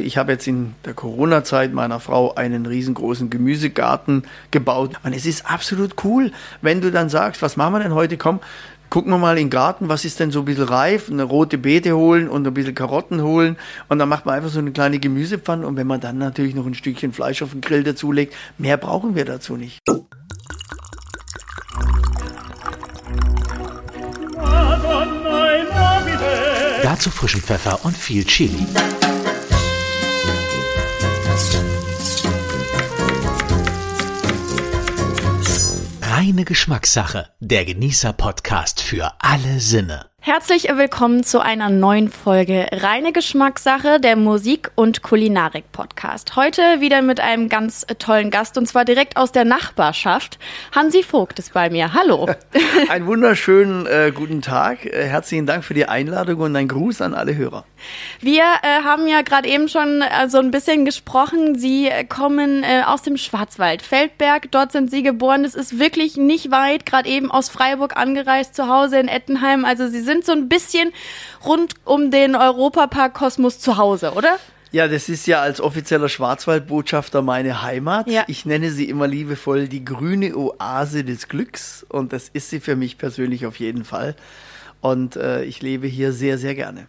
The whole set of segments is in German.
Ich habe jetzt in der Corona-Zeit meiner Frau einen riesengroßen Gemüsegarten gebaut. Und es ist absolut cool, wenn du dann sagst, was machen wir denn heute? Komm, gucken wir mal in den Garten, was ist denn so ein bisschen reif, eine rote Beete holen und ein bisschen Karotten holen und dann macht man einfach so eine kleine Gemüsepfanne und wenn man dann natürlich noch ein Stückchen Fleisch auf den Grill dazulegt, mehr brauchen wir dazu nicht. Dazu frischen Pfeffer und viel Chili. Reine Geschmackssache, der Genießer-Podcast für alle Sinne. Herzlich willkommen zu einer neuen Folge Reine Geschmackssache, der Musik- und Kulinarik-Podcast. Heute wieder mit einem ganz tollen Gast und zwar direkt aus der Nachbarschaft. Hansi Vogt ist bei mir. Hallo. Einen wunderschönen äh, guten Tag. Äh, herzlichen Dank für die Einladung und ein Gruß an alle Hörer. Wir äh, haben ja gerade eben schon äh, so ein bisschen gesprochen. Sie kommen äh, aus dem Schwarzwald, Feldberg. Dort sind Sie geboren. Es ist wirklich nicht weit. Gerade eben aus Freiburg angereist, zu Hause in Ettenheim. Also Sie sind so ein bisschen rund um den Europapark Kosmos zu Hause, oder? Ja, das ist ja als offizieller Schwarzwaldbotschafter meine Heimat. Ja. Ich nenne sie immer liebevoll die grüne Oase des Glücks und das ist sie für mich persönlich auf jeden Fall. Und äh, ich lebe hier sehr, sehr gerne.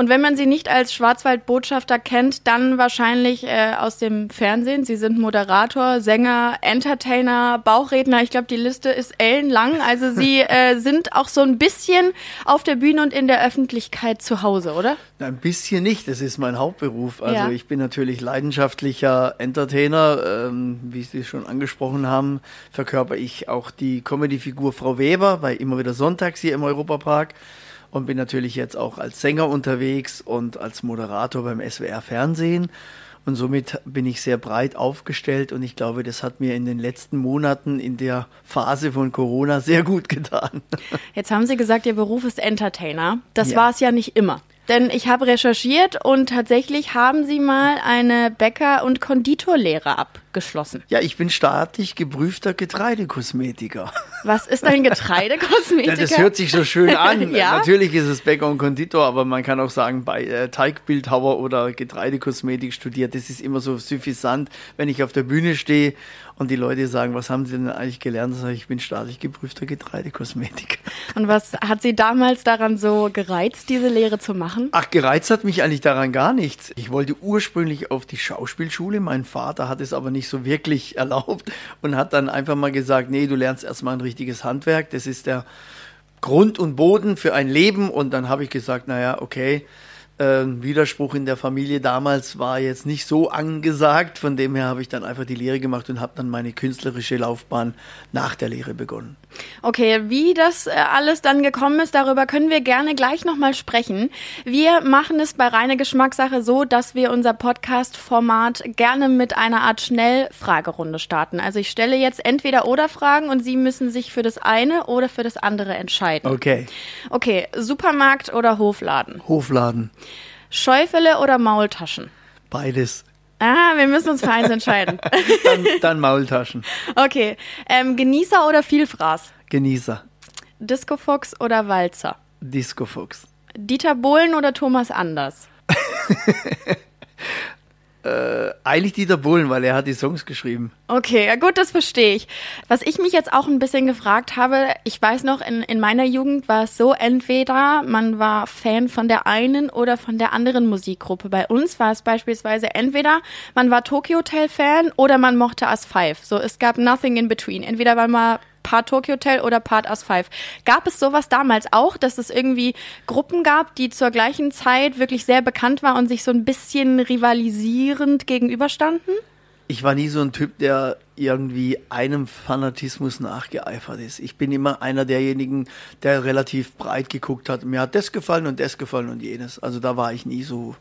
Und wenn man sie nicht als Schwarzwaldbotschafter kennt, dann wahrscheinlich äh, aus dem Fernsehen. Sie sind Moderator, Sänger, Entertainer, Bauchredner. Ich glaube, die Liste ist ellenlang. Also sie äh, sind auch so ein bisschen auf der Bühne und in der Öffentlichkeit zu Hause, oder? Ein bisschen nicht, das ist mein Hauptberuf. Also Ja. ich bin natürlich leidenschaftlicher Entertainer. Ähm, wie Sie schon angesprochen haben, verkörper ich auch die Comedy-Figur Frau Weber bei immer wieder Sonntags hier im Europapark und bin natürlich jetzt auch als Sänger unterwegs und als Moderator beim SWR Fernsehen. Und somit bin ich sehr breit aufgestellt und ich glaube, das hat mir in den letzten Monaten in der Phase von Corona sehr gut getan. Jetzt haben Sie gesagt, Ihr Beruf ist Entertainer. Das Ja. war es ja nicht immer. Denn ich habe recherchiert und tatsächlich haben Sie mal eine Bäcker- und Konditorlehre abgeschlossen. Ja, ich bin staatlich geprüfter Getreidekosmetiker. Was ist ein Getreidekosmetiker? Ja, das hört sich so schön an. Ja. Natürlich ist es Bäcker und Konditor, aber man kann auch sagen, bei äh, Teigbildhauer oder Getreidekosmetik studiert, das ist immer so suffisant, wenn ich auf der Bühne stehe und die Leute sagen, was haben sie denn eigentlich gelernt? Sage ich bin staatlich geprüfter Getreidekosmetiker. Und was hat Sie damals daran so gereizt, diese Lehre zu machen? Ach, gereizt hat mich eigentlich daran gar nichts. Ich wollte ursprünglich auf die Schauspielschule. Mein Vater hat es aber nicht so wirklich erlaubt und hat dann einfach mal gesagt, nee, du lernst erstmal ein richtiges Handwerk. Das ist der Grund und Boden für ein Leben. Und dann habe ich gesagt, naja, okay. Äh, Widerspruch in der Familie damals war jetzt nicht so angesagt. Von dem her habe ich dann einfach die Lehre gemacht und habe dann meine künstlerische Laufbahn nach der Lehre begonnen. Okay, wie das äh, alles dann gekommen ist, darüber können wir gerne gleich nochmal sprechen. Wir machen es bei reine Geschmackssache so, dass wir unser Podcast-Format gerne mit einer Art Schnellfragerunde starten. Also ich stelle jetzt entweder oder Fragen und Sie müssen sich für das eine oder für das andere entscheiden. Okay. Okay, Supermarkt oder Hofladen? Hofladen. Schäufele oder Maultaschen? Beides. Ah, wir müssen uns für eins entscheiden. Dann, dann Maultaschen. Okay, ähm, Genießer oder Vielfraß? Genießer. Discofox oder Walzer? Disco Fuchs. Dieter Bohlen oder Thomas Anders? Eigentlich Dieter Bohlen, weil er hat die Songs geschrieben. Okay, ja gut, das verstehe ich. Was ich mich jetzt auch ein bisschen gefragt habe, ich weiß noch, in, in meiner Jugend war es so, entweder man war Fan von der einen oder von der anderen Musikgruppe. Bei uns war es beispielsweise entweder man war Tokyo Hotel Fan oder man mochte As Five. So, es gab nothing in between. Entweder war man Part Tokyo Hotel oder Part As Five. Gab es sowas damals auch, dass es irgendwie Gruppen gab, die zur gleichen Zeit wirklich sehr bekannt waren und sich so ein bisschen rivalisierend gegenüberstanden? Ich war nie so ein Typ, der irgendwie einem Fanatismus nachgeeifert ist. Ich bin immer einer derjenigen, der relativ breit geguckt hat. Mir hat das gefallen und das gefallen und jenes. Also da war ich nie so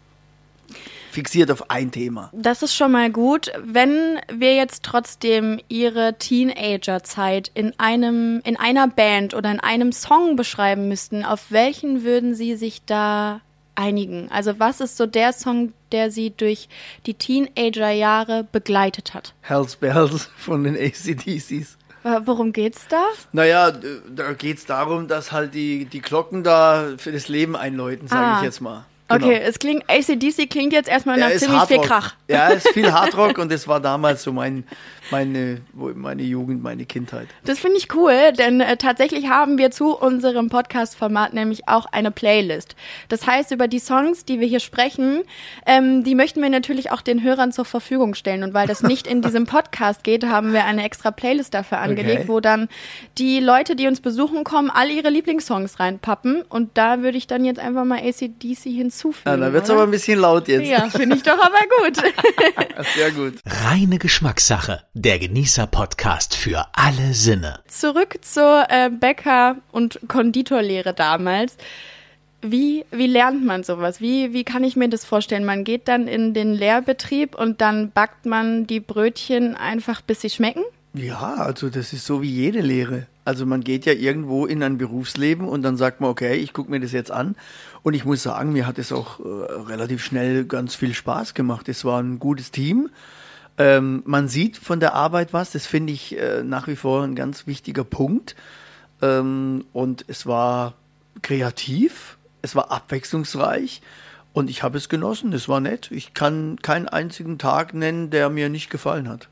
fixiert auf ein Thema. Das ist schon mal gut. Wenn wir jetzt trotzdem Ihre Teenagerzeit in einem, in einer Band oder in einem Song beschreiben müssten, auf welchen würden Sie sich da einigen? Also was ist so der Song, der Sie durch die Teenagerjahre begleitet hat? Hells Bells von den ACDCs. Worum geht's da? Naja, da geht's darum, dass halt die, die Glocken da für das Leben einläuten, sage Ah. ich jetzt mal. Genau. Okay, es klingt, ACDC klingt jetzt erstmal nach ist ziemlich viel. Krach. Ja, es ist viel Hardrock und das war damals so mein, meine, meine Jugend, meine Kindheit. Das finde ich cool, denn äh, tatsächlich haben wir zu unserem Podcast-Format nämlich auch eine Playlist. Das heißt, über die Songs, die wir hier sprechen, ähm, die möchten wir natürlich auch den Hörern zur Verfügung stellen. Und weil das nicht in diesem Podcast geht, haben wir eine extra Playlist dafür angelegt, Okay. wo dann die Leute, die uns besuchen kommen, alle ihre Lieblingssongs reinpappen. Und da würde ich dann jetzt einfach mal ACDC hinzufügen. Ja, dann wird's oder? aber ein bisschen laut jetzt. Ja, finde ich doch aber gut. Sehr gut. Reine Geschmackssache. Der Genießer-Podcast für alle Sinne. Zurück zur äh, Bäcker- und Konditorlehre damals. Wie, wie lernt man sowas? Wie, wie kann ich mir das vorstellen? Man geht dann in den Lehrbetrieb und dann backt man die Brötchen einfach, bis sie schmecken? Ja, also das ist so wie jede Lehre. Also man geht ja irgendwo in ein Berufsleben und dann sagt man, okay, ich gucke mir das jetzt an. Und ich muss sagen, mir hat es auch äh, relativ schnell ganz viel Spaß gemacht. Es war ein gutes Team. Ähm, man sieht von der Arbeit was, das finde ich äh, nach wie vor ein ganz wichtiger Punkt. Ähm, und es war kreativ, es war abwechslungsreich und ich habe es genossen. Es war nett. Ich kann keinen einzigen Tag nennen, der mir nicht gefallen hat.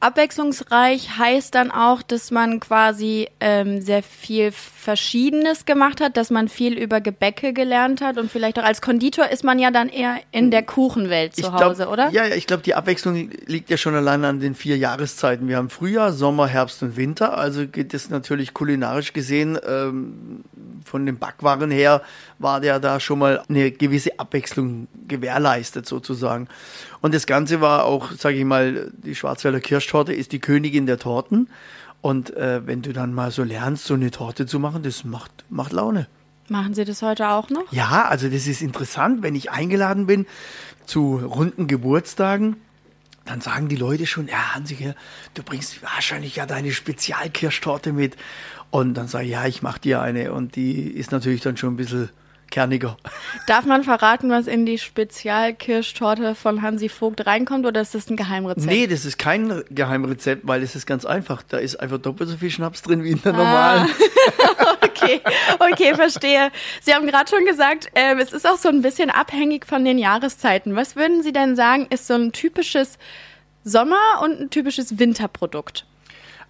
Abwechslungsreich heißt dann auch, dass man quasi ähm, sehr viel Verschiedenes gemacht hat, dass man viel über Gebäcke gelernt hat und vielleicht auch als Konditor ist man ja dann eher in der Kuchenwelt zu Ich Hause, glaub, oder? Ja, ja, ich glaube, die Abwechslung liegt ja schon allein an den vier Jahreszeiten. Wir haben Frühjahr, Sommer, Herbst und Winter. Also geht es natürlich kulinarisch gesehen ähm, von den Backwaren her war der da schon mal eine gewisse Abwechslung gewährleistet sozusagen. Und das Ganze war auch, sage ich mal, die Schwarzwälder Kirschtorte ist die Königin der Torten. Und äh, wenn du dann mal so lernst, so eine Torte zu machen, das macht, macht Laune. Machen Sie das heute auch noch? Ja, also das ist interessant, wenn ich eingeladen bin zu runden Geburtstagen, dann sagen die Leute schon, ja, Hansi, du bringst wahrscheinlich ja deine Spezialkirschtorte mit. Und dann sage ich, ja, ich mache dir eine. Und die ist natürlich dann schon ein bisschen kerniger. Darf man verraten, was in die Spezialkirschtorte von Hansi Vogt reinkommt oder ist das ein Geheimrezept? Nee, das ist kein Geheimrezept, weil es ist ganz einfach. Da ist einfach doppelt so viel Schnaps drin wie in der normalen. Okay, okay, verstehe. Sie haben gerade schon gesagt, ähm, es ist auch so ein bisschen abhängig von den Jahreszeiten. Was würden Sie denn sagen, ist so ein typisches Sommer- und ein typisches Winterprodukt?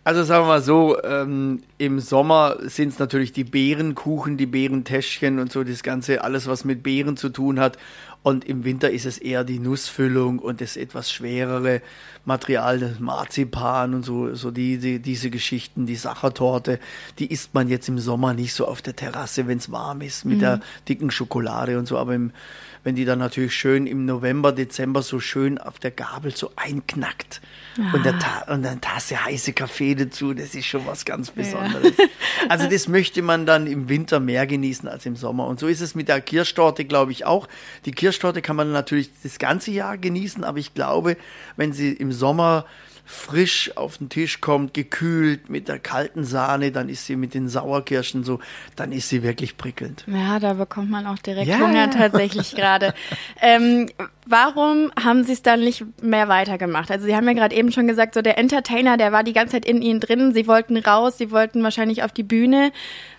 Also sagen wir mal so, ähm, im Sommer sind es natürlich die Beerenkuchen, die Beerentäschchen und so das Ganze, alles was mit Beeren zu tun hat. Und im Winter ist es eher die Nussfüllung und das etwas schwerere Material, das Marzipan und so, so die, die, diese Geschichten, die Sachertorte, die isst man jetzt im Sommer nicht so auf der Terrasse, wenn es warm ist, mit der dicken Schokolade und so. Aber im, wenn die dann natürlich schön im November, Dezember so schön auf der Gabel so einknackt und, der Ta und eine Tasse heiße Kaffee dazu, das ist schon was ganz Besonderes. Also das möchte man dann im Winter mehr genießen als im Sommer. Und so ist es mit der Kirschtorte, glaube ich, auch. Die Kirschtorte kann man natürlich das ganze Jahr genießen, aber ich glaube, wenn sie im Sommer frisch auf den Tisch kommt, gekühlt mit der kalten Sahne, dann ist sie mit den Sauerkirschen so, dann ist sie wirklich prickelnd. Ja, da bekommt man auch direkt Ja. Hunger tatsächlich gerade. Ähm, warum haben Sie es dann nicht mehr weitergemacht? Also Sie haben ja gerade eben schon gesagt, so der Entertainer, der war die ganze Zeit in Ihnen drin. Sie wollten raus, Sie wollten wahrscheinlich auf die Bühne.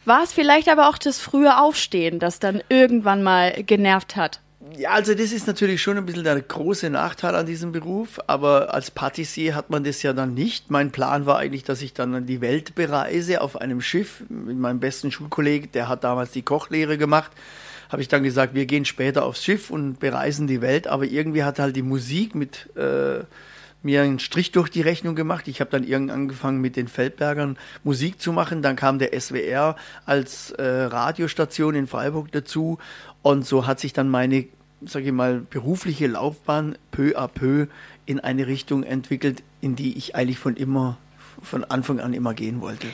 War es vielleicht aber auch das frühe Aufstehen, das dann irgendwann mal genervt hat? Ja, also das ist natürlich schon ein bisschen der große Nachteil an diesem Beruf, aber als Patissier hat man das ja dann nicht. Mein Plan war eigentlich, dass ich dann die Welt bereise auf einem Schiff mit meinem besten Schulkollegen, der hat damals die Kochlehre gemacht. Habe ich dann gesagt, wir gehen später aufs Schiff und bereisen die Welt, aber irgendwie hat halt die Musik mit äh, mir einen Strich durch die Rechnung gemacht. Ich habe dann irgendwann angefangen mit den Feldbergern Musik zu machen. Dann kam der SWR als äh, Radiostation in Freiburg dazu und so hat sich dann meine, sage ich mal, berufliche Laufbahn peu à peu in eine Richtung entwickelt, in die ich eigentlich von immer, von Anfang an immer gehen wollte.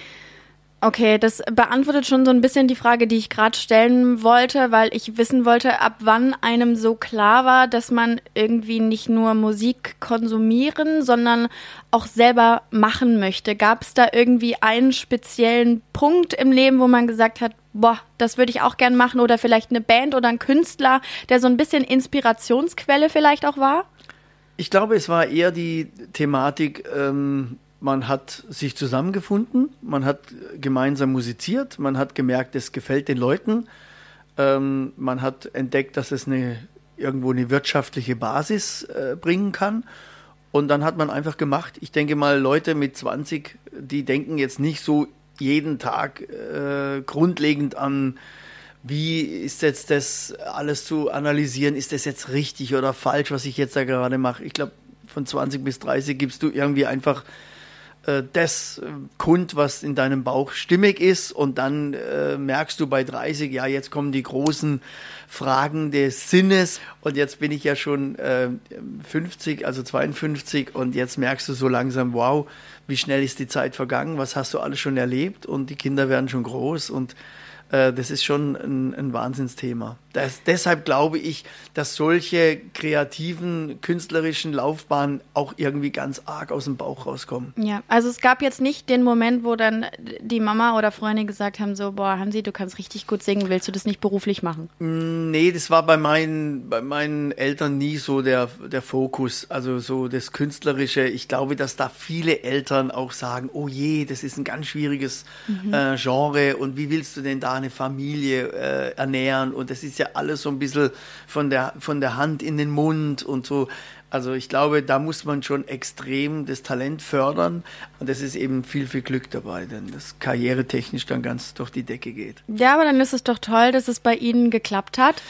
Okay, das beantwortet schon so ein bisschen die Frage, die ich gerade stellen wollte, weil ich wissen wollte, ab wann einem so klar war, dass man irgendwie nicht nur Musik konsumieren, sondern auch selber machen möchte. Gab es da irgendwie einen speziellen Punkt im Leben, wo man gesagt hat, boah, das würde ich auch gern machen oder vielleicht eine Band oder ein Künstler, der so ein bisschen Inspirationsquelle vielleicht auch war? Ich glaube, es war eher die Thematik, ähm, man hat sich zusammengefunden, man hat gemeinsam musiziert, man hat gemerkt, es gefällt den Leuten. Ähm, man hat entdeckt, dass es eine, irgendwo eine wirtschaftliche Basis äh, bringen kann. Und dann hat man einfach gemacht. Ich denke mal, Leute mit 20, die denken jetzt nicht so jeden Tag äh, grundlegend an, wie ist jetzt das alles zu analysieren, ist das jetzt richtig oder falsch, was ich jetzt da gerade mache. Ich glaube, von 20 bis 30 gibst du irgendwie einfach äh, das äh, kund, was in deinem Bauch stimmig ist. Und dann äh, merkst du bei 30, ja, jetzt kommen die großen Fragen des Sinnes. Und jetzt bin ich ja schon äh, 50, also 52 und jetzt merkst du so langsam, wow, wie schnell ist die Zeit vergangen, was hast du alles schon erlebt? Und die Kinder werden schon groß. Und äh, das ist schon ein, ein Wahnsinnsthema. Das, deshalb glaube ich, dass solche kreativen, künstlerischen Laufbahnen auch irgendwie ganz arg aus dem Bauch rauskommen. Ja, also es gab jetzt nicht den Moment, wo dann die Mama oder Freunde gesagt haben, so, boah, Hansi, du kannst richtig gut singen, willst du das nicht beruflich machen? Mm, nee, das war bei meinen, bei meinen Eltern nie so der, der Fokus, also so das Künstlerische. Ich glaube, dass da viele Eltern auch sagen, oh je, das ist ein ganz schwieriges mhm. äh, Genre und wie willst du denn da eine Familie äh, ernähren und das ist ja alles so ein bisschen von der, von der Hand in den Mund und so. Also ich glaube, da muss man schon extrem das Talent fördern und es ist eben viel, viel Glück dabei, denn das karrieretechnisch dann ganz durch die Decke geht. Ja, aber dann ist es doch toll, dass es bei Ihnen geklappt hat.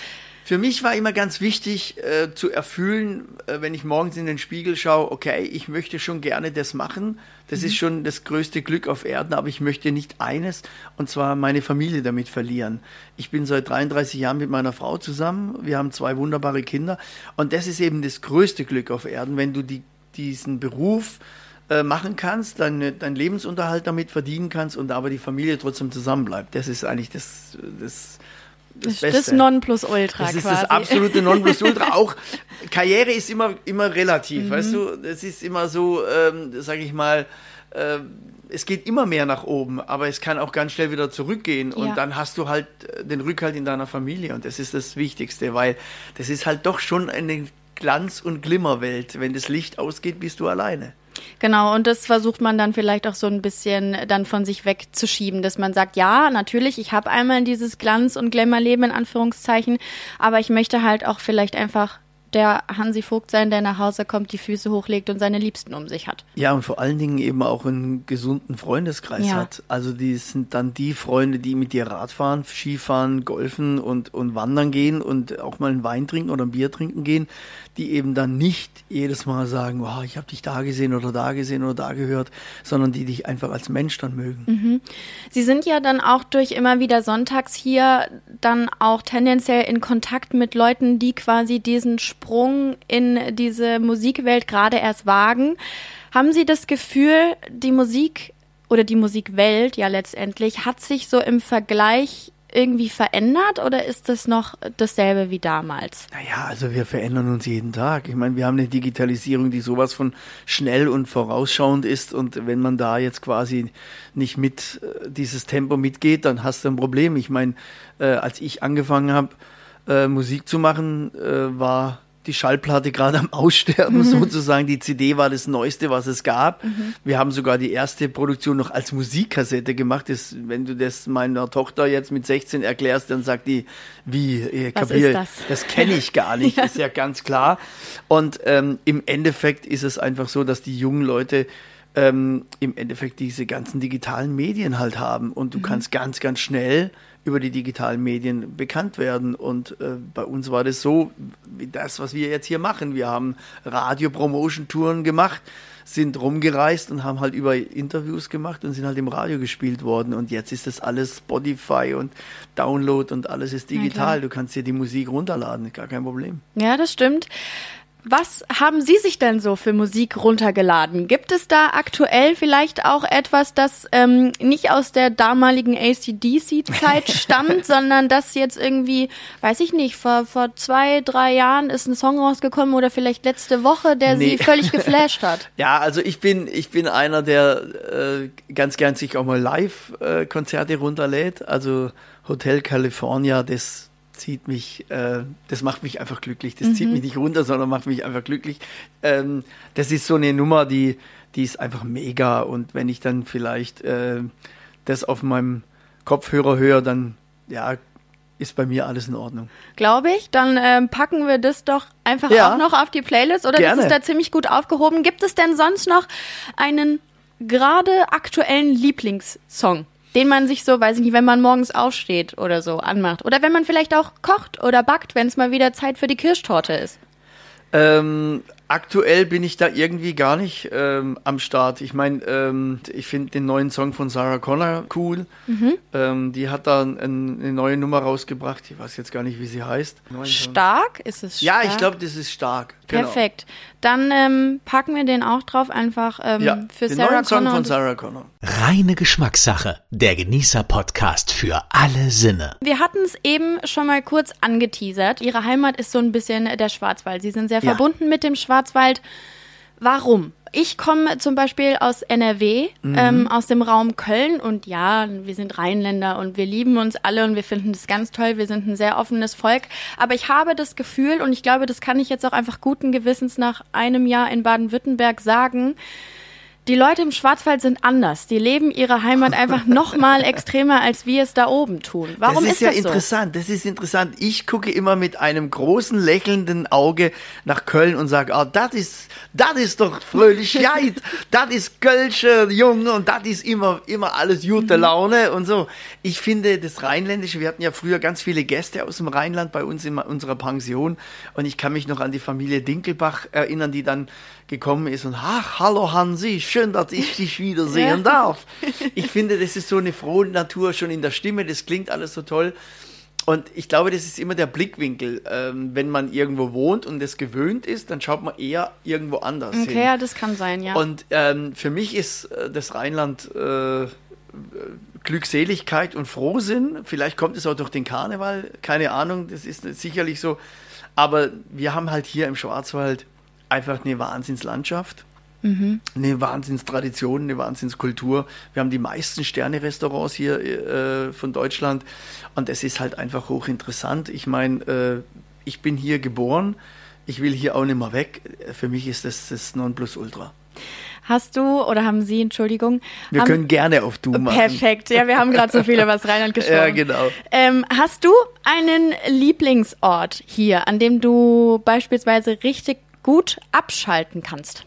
Für mich war immer ganz wichtig äh, zu erfüllen, äh, wenn ich morgens in den Spiegel schaue, okay, ich möchte schon gerne das machen. Das mhm. ist schon das größte Glück auf Erden, aber ich möchte nicht eines, und zwar meine Familie damit verlieren. Ich bin seit 33 Jahren mit meiner Frau zusammen. Wir haben zwei wunderbare Kinder. Und das ist eben das größte Glück auf Erden, wenn du die, diesen Beruf äh, machen kannst, deinen dein Lebensunterhalt damit verdienen kannst und aber die Familie trotzdem zusammenbleibt. Das ist eigentlich das, das das, das, das Nonplusultra Das ist quasi. das absolute Nonplusultra. Auch Karriere ist immer, immer relativ, mhm. weißt du? Das ist immer so, ähm, sag ich mal, äh, es geht immer mehr nach oben, aber es kann auch ganz schnell wieder zurückgehen und ja. dann hast du halt äh, den Rückhalt in deiner Familie und das ist das Wichtigste, weil das ist halt doch schon eine Glanz- und Glimmerwelt. Wenn das Licht ausgeht, bist du alleine. Genau, und das versucht man dann vielleicht auch so ein bisschen dann von sich wegzuschieben, dass man sagt, ja, natürlich, ich habe einmal dieses Glanz- und Glamour-Leben in Anführungszeichen, aber ich möchte halt auch vielleicht einfach der Hansi Vogt sein, der nach Hause kommt, die Füße hochlegt und seine Liebsten um sich hat. Ja, und vor allen Dingen eben auch einen gesunden Freundeskreis ja. hat. Also die sind dann die Freunde, die mit dir Radfahren, Skifahren, Golfen und, und Wandern gehen und auch mal einen Wein trinken oder ein Bier trinken gehen, die eben dann nicht jedes Mal sagen, oh, ich habe dich da gesehen oder da gesehen oder da gehört, sondern die dich einfach als Mensch dann mögen. Mhm. Sie sind ja dann auch durch immer wieder sonntags hier dann auch tendenziell in Kontakt mit Leuten, die quasi diesen Sprung in diese Musikwelt gerade erst wagen. Haben Sie das Gefühl, die Musik oder die Musikwelt ja letztendlich hat sich so im Vergleich irgendwie verändert oder ist das noch dasselbe wie damals? Naja, also wir verändern uns jeden Tag. Ich meine, wir haben eine Digitalisierung, die sowas von schnell und vorausschauend ist und wenn man da jetzt quasi nicht mit äh, dieses Tempo mitgeht, dann hast du ein Problem. Ich meine, äh, als ich angefangen habe, äh, Musik zu machen, äh, war die Schallplatte gerade am Aussterben mhm. sozusagen. Die CD war das Neueste, was es gab. Mhm. Wir haben sogar die erste Produktion noch als Musikkassette gemacht. Das, wenn du das meiner Tochter jetzt mit 16 erklärst, dann sagt die, wie, äh, kapier, das, das kenne ich gar nicht, ja. ist ja ganz klar. Und ähm, im Endeffekt ist es einfach so, dass die jungen Leute ähm, im Endeffekt diese ganzen digitalen Medien halt haben und du mhm. kannst ganz, ganz schnell über die digitalen Medien bekannt werden. Und äh, bei uns war das so, wie das, was wir jetzt hier machen. Wir haben Radio-Promotion-Touren gemacht, sind rumgereist und haben halt über Interviews gemacht und sind halt im Radio gespielt worden. Und jetzt ist das alles Spotify und Download und alles ist digital. Du kannst dir die Musik runterladen, gar kein Problem. Ja, das stimmt. Was haben Sie sich denn so für Musik runtergeladen? Gibt es da aktuell vielleicht auch etwas, das ähm, nicht aus der damaligen ACDC-Zeit stammt, sondern das jetzt irgendwie, weiß ich nicht, vor, vor zwei, drei Jahren ist ein Song rausgekommen oder vielleicht letzte Woche, der nee. Sie völlig geflasht hat? ja, also ich bin, ich bin einer, der äh, ganz gern sich auch mal Live-Konzerte äh, runterlädt. Also Hotel California, das zieht mich, äh, das macht mich einfach glücklich. Das mhm. zieht mich nicht runter, sondern macht mich einfach glücklich. Ähm, das ist so eine Nummer, die, die ist einfach mega. Und wenn ich dann vielleicht äh, das auf meinem Kopfhörer höre, dann ja, ist bei mir alles in Ordnung. Glaube ich. Dann ähm, packen wir das doch einfach Ja. auch noch auf die Playlist oder Gerne. das ist da ziemlich gut aufgehoben. Gibt es denn sonst noch einen gerade aktuellen Lieblingssong, den man sich so, weiß ich nicht, wenn man morgens aufsteht oder so anmacht? Oder wenn man vielleicht auch kocht oder backt, wenn es mal wieder Zeit für die Kirschtorte ist? Ähm, aktuell bin ich da irgendwie gar nicht ähm, am Start. Ich meine, ähm, ich finde den neuen Song von Sarah Connor cool. Mhm. Ähm, die hat da ein, eine neue Nummer rausgebracht. Ich weiß jetzt gar nicht, wie sie heißt. Neuen Song. Stark? Ist es Ja, stark? ich glaube, das ist stark. Genau. Perfekt. Dann ähm, packen wir den auch drauf, einfach ähm, Ja, für den Sarah neuen Song Connor. von Sarah Connor. Reine Geschmackssache. Der Genießer-Podcast für alle Sinne. Wir hatten es eben schon mal kurz angeteasert. Ihre Heimat ist so ein bisschen der Schwarzwald. Sie sind sehr Ja. verbunden mit dem Schwarzwald. Warum? Ich komme zum Beispiel aus NRW, Mhm. ähm, aus dem Raum Köln und ja, wir sind Rheinländer und wir lieben uns alle und wir finden das ganz toll. Wir sind ein sehr offenes Volk. Aber ich habe das Gefühl und ich glaube, das kann ich jetzt auch einfach guten Gewissens nach einem Jahr in Baden-Württemberg sagen, die Leute im Schwarzwald sind anders. Die leben ihre Heimat einfach noch mal extremer, als wir es da oben tun. Warum das ist, ja das so? interessant. Das ist interessant. Ich gucke immer mit einem großen lächelnden Auge nach Köln und sage, ah, das ist, das ist doch Fröhlichkeit. das ist Kölsche Junge und das ist immer, immer alles gute Mhm. Laune und so. Ich finde das Rheinländische, wir hatten ja früher ganz viele Gäste aus dem Rheinland bei uns in unserer Pension und ich kann mich noch an die Familie Dinkelbach erinnern, die dann gekommen ist und ach, hallo Hansi, schön, dass ich dich wiedersehen Ja. darf. Ich finde, das ist so eine frohe Natur schon in der Stimme, das klingt alles so toll. Und ich glaube, das ist immer der Blickwinkel. Ähm, wenn man irgendwo wohnt und es gewöhnt ist, dann schaut man eher irgendwo anders Okay, hin. ja, das kann sein, ja. Und ähm, für mich ist äh, das Rheinland äh, Glückseligkeit und Frohsinn. Vielleicht kommt es auch durch den Karneval, keine Ahnung, das ist sicherlich so. Aber wir haben halt hier im Schwarzwald einfach eine Wahnsinnslandschaft. Eine Wahnsinnstradition, eine Wahnsinnskultur. Wir haben die meisten Sterne-Restaurants hier äh, von Deutschland und es ist halt einfach hochinteressant. Ich meine, äh, ich bin hier geboren, ich will hier auch nicht mehr weg. Für mich ist das das Nonplusultra. Hast du, oder haben Sie, Entschuldigung. Wir haben, können gerne auf Du machen. Perfekt, ja, wir haben gerade so viel über das Rheinland gesprochen. Ja, genau. Ähm, hast du einen Lieblingsort hier, an dem du beispielsweise richtig gut abschalten kannst?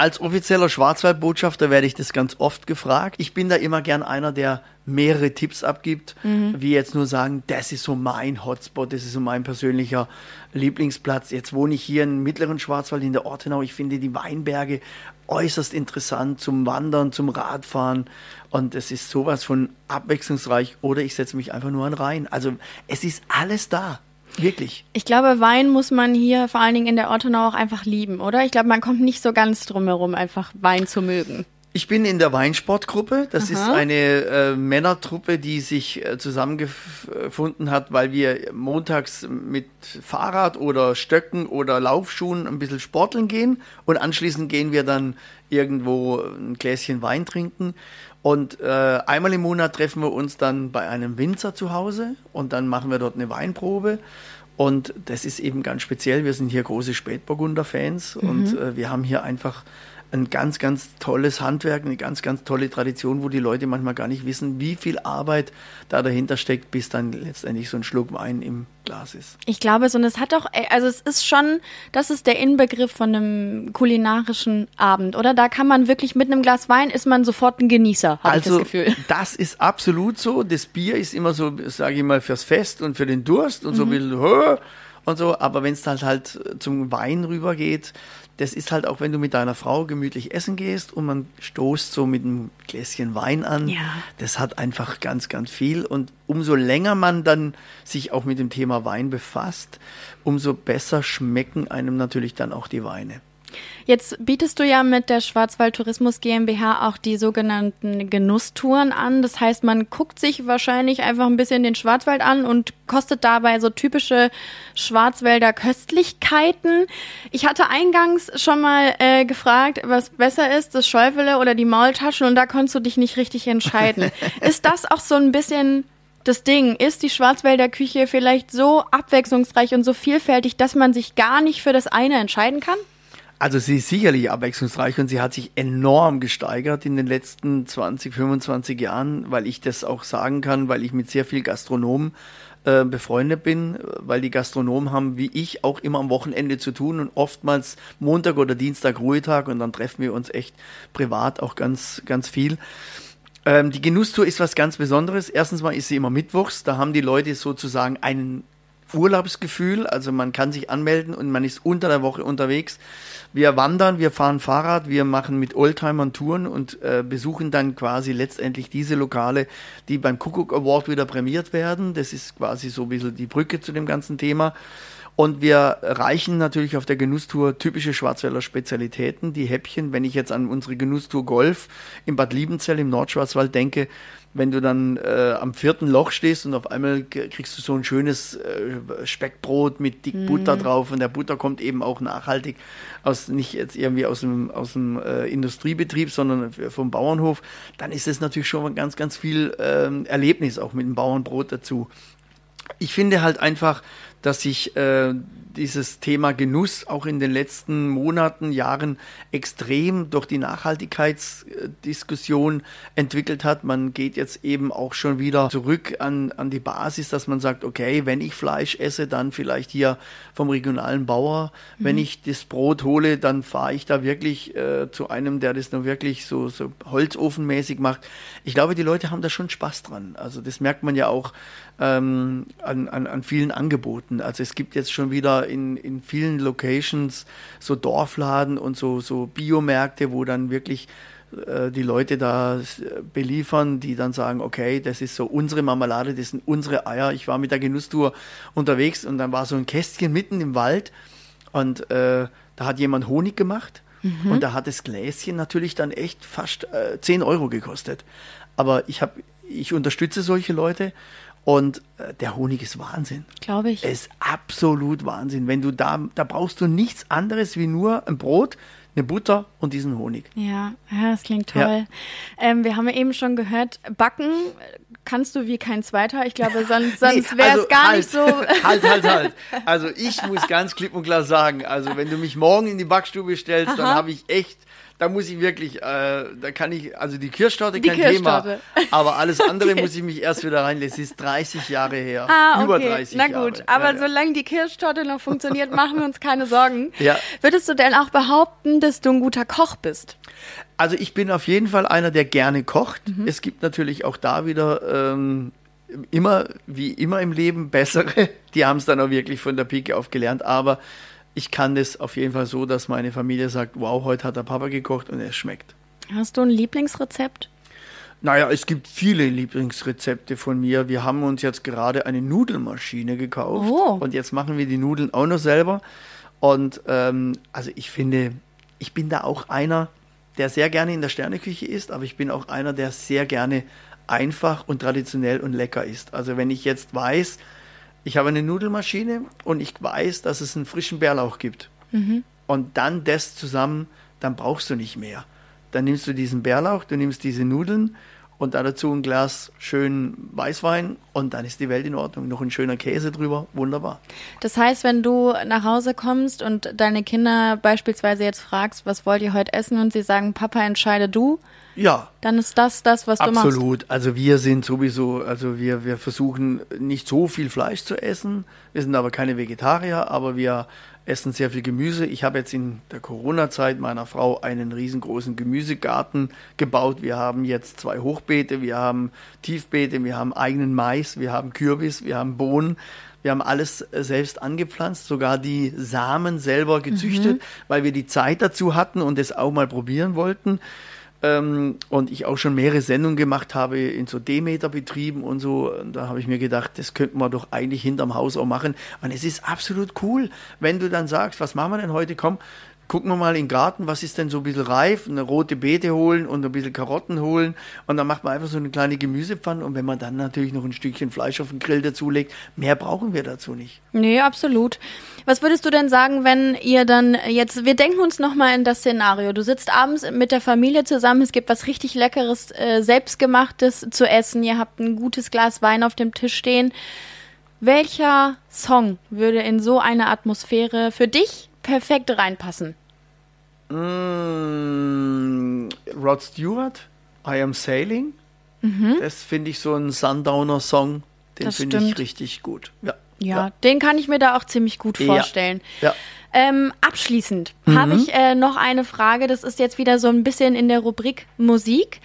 Als offizieller Schwarzwaldbotschafter werde ich das ganz oft gefragt. Ich bin da immer gern einer, der mehrere Tipps abgibt, wie jetzt nur sagen, das ist so mein Hotspot, das ist so mein persönlicher Lieblingsplatz. Jetzt wohne ich hier im mittleren Schwarzwald in der Ortenau. Ich finde die Weinberge äußerst interessant zum Wandern, zum Radfahren. Und es ist sowas von abwechslungsreich. Oder ich setze mich einfach nur an Rhein. Also es ist alles da. Wirklich. Ich glaube, Wein muss man hier vor allen Dingen in der Ortenau auch einfach lieben, oder? Ich glaube, man kommt nicht so ganz drum herum, einfach Wein zu mögen. Ich bin in der Weinsportgruppe. Das ist Aha. eine äh, Männertruppe, die sich äh, zusammengefunden hat, weil wir montags mit Fahrrad oder Stöcken oder Laufschuhen ein bisschen sporteln gehen und anschließend gehen wir dann irgendwo ein Gläschen Wein trinken. Und äh, einmal im Monat treffen wir uns dann bei einem Winzer zu Hause und dann machen wir dort eine Weinprobe. Und das ist eben ganz speziell. Wir sind hier große Spätburgunder-Fans und äh, wir haben hier einfach ein ganz, ganz tolles Handwerk, eine ganz, ganz tolle Tradition, wo die Leute manchmal gar nicht wissen, wie viel Arbeit da dahinter steckt, bis dann letztendlich so ein Schluck Wein im Glas ist. Ich glaube es und es hat auch, also es ist schon, das ist der Inbegriff von einem kulinarischen Abend, oder? Da kann man wirklich mit einem Glas Wein ist man sofort ein Genießer, habe ich das Gefühl. das ist absolut so. Das Bier ist immer so, sage ich mal, fürs Fest und für den Durst und so ein bisschen und so. Aber wenn es dann halt zum Wein rübergeht, das ist halt auch, wenn du mit deiner Frau gemütlich essen gehst und man stoßt so mit einem Gläschen Wein an. Ja. Das hat einfach ganz, ganz viel. Und umso länger man dann sich auch mit dem Thema Wein befasst, umso besser schmecken einem natürlich dann auch die Weine. Jetzt bietest du ja mit der Schwarzwald Tourismus GmbH auch die sogenannten Genusstouren an. Das heißt, man guckt sich wahrscheinlich einfach ein bisschen den Schwarzwald an und kostet dabei so typische Schwarzwälder Köstlichkeiten. Ich hatte eingangs schon mal äh, gefragt, was besser ist, das Schäufele oder die Maultaschen und da konntest du dich nicht richtig entscheiden. ist das auch so ein bisschen das Ding, ist die Schwarzwälder Küche vielleicht so abwechslungsreich und so vielfältig, dass man sich gar nicht für das eine entscheiden kann? Also sie ist sicherlich abwechslungsreich und sie hat sich enorm gesteigert in den letzten 20, 25 Jahren, weil ich das auch sagen kann, weil ich mit sehr viel Gastronomen äh, befreundet bin, weil die Gastronomen haben wie ich auch immer am Wochenende zu tun und oftmals Montag oder Dienstag Ruhetag und dann treffen wir uns echt privat auch ganz, ganz viel. Ähm, die Genusstour ist was ganz Besonderes. Erstens mal ist sie immer mittwochs, da haben die Leute sozusagen einen Urlaubsgefühl, also man kann sich anmelden und man ist unter der Woche unterwegs. Wir wandern, wir fahren Fahrrad, wir machen mit Oldtimern Touren und äh, besuchen dann quasi letztendlich diese Lokale, die beim Kuckuck Award wieder prämiert werden. Das ist quasi so ein bisschen die Brücke zu dem ganzen Thema. Und wir reichen natürlich auf der Genusstour typische Schwarzwälder Spezialitäten, die Häppchen. Wenn ich jetzt an unsere Genusstour Golf im Bad Liebenzell im Nordschwarzwald denke, wenn du dann äh, am vierten Loch stehst und auf einmal kriegst du so ein schönes äh, Speckbrot mit dick Butter mhm. drauf und der Butter kommt eben auch nachhaltig aus nicht jetzt irgendwie aus dem aus dem äh, Industriebetrieb, sondern vom Bauernhof, dann ist es natürlich schon ganz ganz viel ähm, Erlebnis auch mit dem Bauernbrot dazu. Ich finde halt einfach, dass sich äh, dieses Thema Genuss auch in den letzten Monaten, Jahren extrem durch die Nachhaltigkeitsdiskussion entwickelt hat. Man geht jetzt eben auch schon wieder zurück an, an die Basis, dass man sagt, okay, wenn ich Fleisch esse, dann vielleicht hier vom regionalen Bauer. Mhm. Wenn ich das Brot hole, dann fahre ich da wirklich äh, zu einem, der das nur wirklich so, so holzofenmäßig macht. Ich glaube, die Leute haben da schon Spaß dran. Also das merkt man ja auch ähm, an, an, an vielen Angeboten. Also es gibt jetzt schon wieder in, in vielen Locations so Dorfladen und so, so Biomärkte, wo dann wirklich äh, die Leute da beliefern, die dann sagen, okay, das ist so unsere Marmelade, das sind unsere Eier. Ich war mit der Genusstour unterwegs und dann war so ein Kästchen mitten im Wald und äh, da hat jemand Honig gemacht mhm. und da hat das Gläschen natürlich dann echt fast äh, 10 Euro gekostet. Aber ich habe, ich unterstütze solche Leute und äh, der Honig ist Wahnsinn. Glaube ich. Es ist absolut Wahnsinn. Wenn du da, da brauchst du nichts anderes wie nur ein Brot, eine Butter und diesen Honig. Ja, ja das klingt toll. Ja. Ähm, wir haben ja eben schon gehört, backen kannst du wie kein Zweiter. Ich glaube, sonst, sonst nee, wäre es also gar halt, nicht so. Halt, halt, halt. Also ich muss ganz klipp und klar sagen, also wenn du mich morgen in die Backstube stellst, Aha. dann habe ich echt da muss ich wirklich, äh, da kann ich, also die Kirschtorte die kein Kirschtorte. Thema, aber alles andere okay. muss ich mich erst wieder reinlesen. Es ist 30 Jahre her, ah, über 30 Na gut, Jahre. aber ja, solange die Kirschtorte noch funktioniert, machen wir uns keine Sorgen. Ja. Würdest du denn auch behaupten, dass du ein guter Koch bist? Also ich bin auf jeden Fall einer, der gerne kocht. Mhm. Es gibt natürlich auch da wieder ähm, immer, wie immer im Leben, bessere. Die haben es dann auch wirklich von der Pike auf gelernt, aber ich kann das auf jeden Fall so, dass meine Familie sagt, wow, heute hat der Papa gekocht und es schmeckt. Hast du ein Lieblingsrezept? Naja, es gibt viele Lieblingsrezepte von mir. Wir haben uns jetzt gerade eine Nudelmaschine gekauft oh. und jetzt machen wir die Nudeln auch noch selber. Und ähm, also ich finde, ich bin da auch einer, der sehr gerne in der Sterneküche ist, aber ich bin auch einer, der sehr gerne einfach und traditionell und lecker ist. Also wenn ich jetzt weiß, ich habe eine Nudelmaschine und ich weiß, dass es einen frischen Bärlauch gibt. Mhm. Und dann das zusammen, dann brauchst du nicht mehr. Dann nimmst du diesen Bärlauch, du nimmst diese Nudeln und da dazu ein Glas schön Weißwein und dann ist die Welt in Ordnung. Noch ein schöner Käse drüber, wunderbar. Das heißt, wenn du nach Hause kommst und deine Kinder beispielsweise jetzt fragst, was wollt ihr heute essen und sie sagen, Papa, entscheide du, ja. Dann ist das das, was Absolut. du machst. Absolut. Also wir sind sowieso, also wir, wir versuchen nicht so viel Fleisch zu essen. Wir sind aber keine Vegetarier, aber wir essen sehr viel Gemüse. Ich habe jetzt in der Corona-Zeit meiner Frau einen riesengroßen Gemüsegarten gebaut. Wir haben jetzt zwei Hochbeete, wir haben Tiefbeete, wir haben eigenen Mais, wir haben Kürbis, wir haben Bohnen. Wir haben alles selbst angepflanzt, sogar die Samen selber gezüchtet, mhm. weil wir die Zeit dazu hatten und es auch mal probieren wollten ähm, und ich auch schon mehrere Sendungen gemacht habe in so Demeter-Betrieben und so. Und da habe ich mir gedacht, das könnten wir doch eigentlich hinterm Haus auch machen. Und es ist absolut cool, wenn du dann sagst, was machen wir denn heute? Komm, gucken wir mal in den Garten, was ist denn so ein bisschen reif, eine rote Beete holen und ein bisschen Karotten holen und dann macht man einfach so eine kleine Gemüsepfanne und wenn man dann natürlich noch ein Stückchen Fleisch auf den Grill dazulegt, mehr brauchen wir dazu nicht. Nee, absolut. Was würdest du denn sagen, wenn ihr dann jetzt, wir denken uns nochmal in das Szenario, du sitzt abends mit der Familie zusammen, es gibt was richtig Leckeres, äh, selbstgemachtes zu essen, ihr habt ein gutes Glas Wein auf dem Tisch stehen. Welcher Song würde in so eine Atmosphäre für dich perfekt reinpassen? Mm, Rod Stewart, I Am Sailing. Das finde ich so ein Sundowner-Song. Den finde ich richtig gut. Ja. Ja, den kann ich mir da auch ziemlich gut Ja. vorstellen. Ja. Ähm, abschließend habe ich äh, noch eine Frage. Das ist jetzt wieder so ein bisschen in der Rubrik Musik.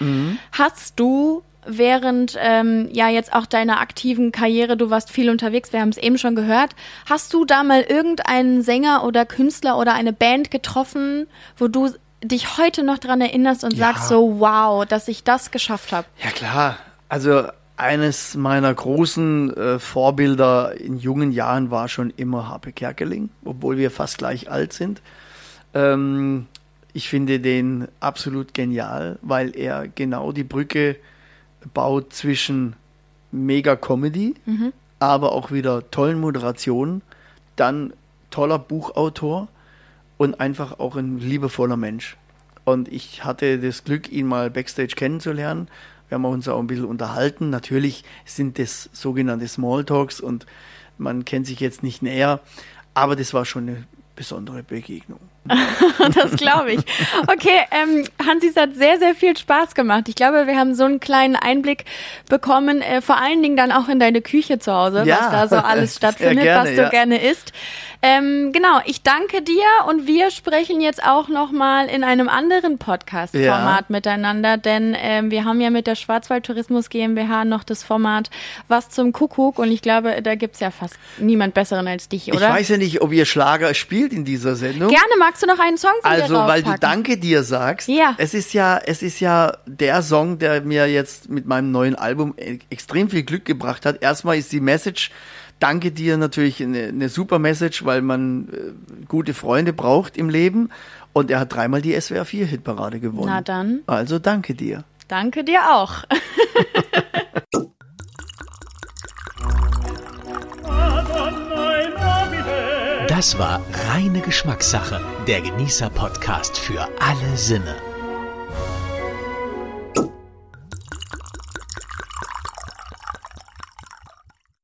Hast du während ähm, ja jetzt auch deiner aktiven Karriere, du warst viel unterwegs, wir haben es eben schon gehört, hast du da mal irgendeinen Sänger oder Künstler oder eine Band getroffen, wo du dich heute noch dran erinnerst und Ja. sagst so, wow, dass ich das geschafft habe? Ja klar, also eines meiner großen äh, Vorbilder in jungen Jahren war schon immer Harpe Kerkeling, obwohl wir fast gleich alt sind. Ähm, ich finde den absolut genial, weil er genau die Brücke baut zwischen mega Comedy, aber auch wieder tollen Moderationen, dann toller Buchautor und einfach auch ein liebevoller Mensch. Und ich hatte das Glück, ihn mal backstage kennenzulernen. Wir haben uns auch ein bisschen unterhalten. Natürlich sind das sogenannte Smalltalks und man kennt sich jetzt nicht näher, aber das war schon eine besondere Begegnung. Das glaube ich. Okay, ähm, Hansi, es hat sehr, sehr viel Spaß gemacht. Ich glaube, wir haben so einen kleinen Einblick bekommen, äh, vor allen Dingen dann auch in deine Küche zu Hause, Ja, was da so alles stattfindet, gerne, was du ja. gerne isst. Ähm, genau, ich danke dir und wir sprechen jetzt auch nochmal in einem anderen Podcast-Format Ja. miteinander, denn ähm, wir haben ja mit der Schwarzwald Tourismus GmbH noch das Format Was zum Kuckuck und ich glaube, da gibt's ja fast niemand Besseren als dich, oder? Ich weiß ja nicht, ob ihr Schlager spielt in dieser Sendung. Gerne, magst du noch einen Song von Also, weil du? Danke dir sagst. Ja. Es ist ja, es ist ja der Song, der mir jetzt mit meinem neuen Album e- extrem viel Glück gebracht hat. Erstmal ist die Message, danke dir natürlich eine, eine super Message, weil man äh, gute Freunde braucht im Leben. Und er hat dreimal die SWR 4 Hitparade gewonnen. Na dann. Also danke dir. Danke dir auch. Das war reine Geschmackssache, der Genießer-Podcast für alle Sinne.